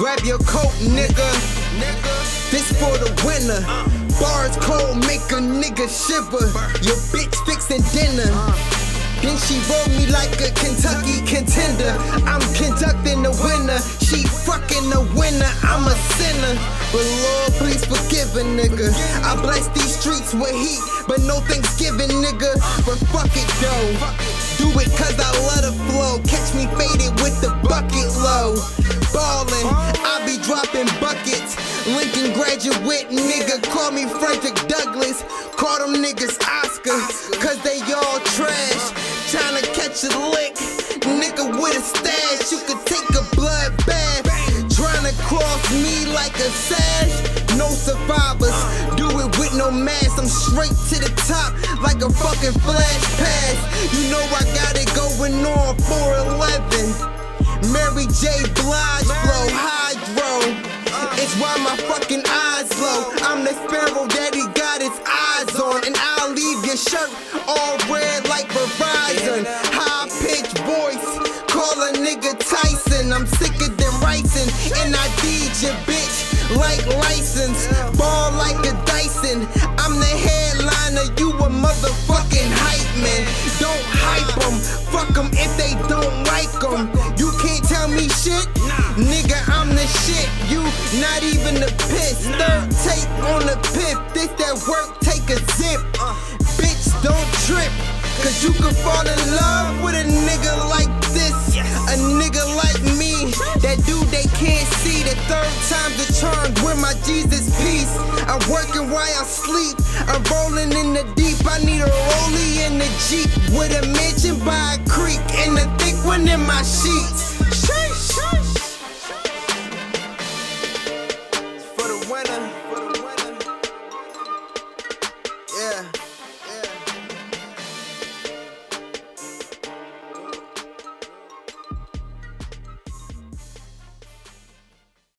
grab your coat, nigga. This for the winner. Bars cold make a nigga shiver. Your bitch fixing dinner. Then she rolled me like a Kentucky contender. I'm conducting the winner. She fucking the winner. I'm a sinner. But Lord, please forgive a nigga. I bless these streets with heat, but no Thanksgiving, nigga. But fuck it though. Do it cause I graduate, nigga. Call me Frederick Douglass. Call them niggas Oscar, cause they all trash. Tryna catch a lick, nigga with a stash. You could take a blood bath. Tryna cross me like a sash. No survivors, do it with no mask. I'm straight to the top like a fucking flash pass. You know I got it going on 411. Mary J. Blige flow, hydro. Why my fucking eyes low. I'm the sparrow that he got his eyes on. And I'll leave your shirt all red like Verizon. High pitched voice, call a nigga Tyson. I'm sicker than ricin'. And I deed your bitch like license. Ball like a Dyson. I'm the headliner, you a motherfucking hype man. Don't hype them, fuck them if they don't like them. You can't tell me shit, nigga, I'm shit. You not even the piss. Third take on the pip, this that work, take a zip. Uh, bitch, don't trip. Cause you can fall in love with a nigga like this. A nigga like me. That dude they can't see. The third time the charm with my Jesus piece. I'm working while I sleep. I'm rolling in the deep. I need a rollie in the Jeep. With a mansion by a creek. And a thick one in my sheets.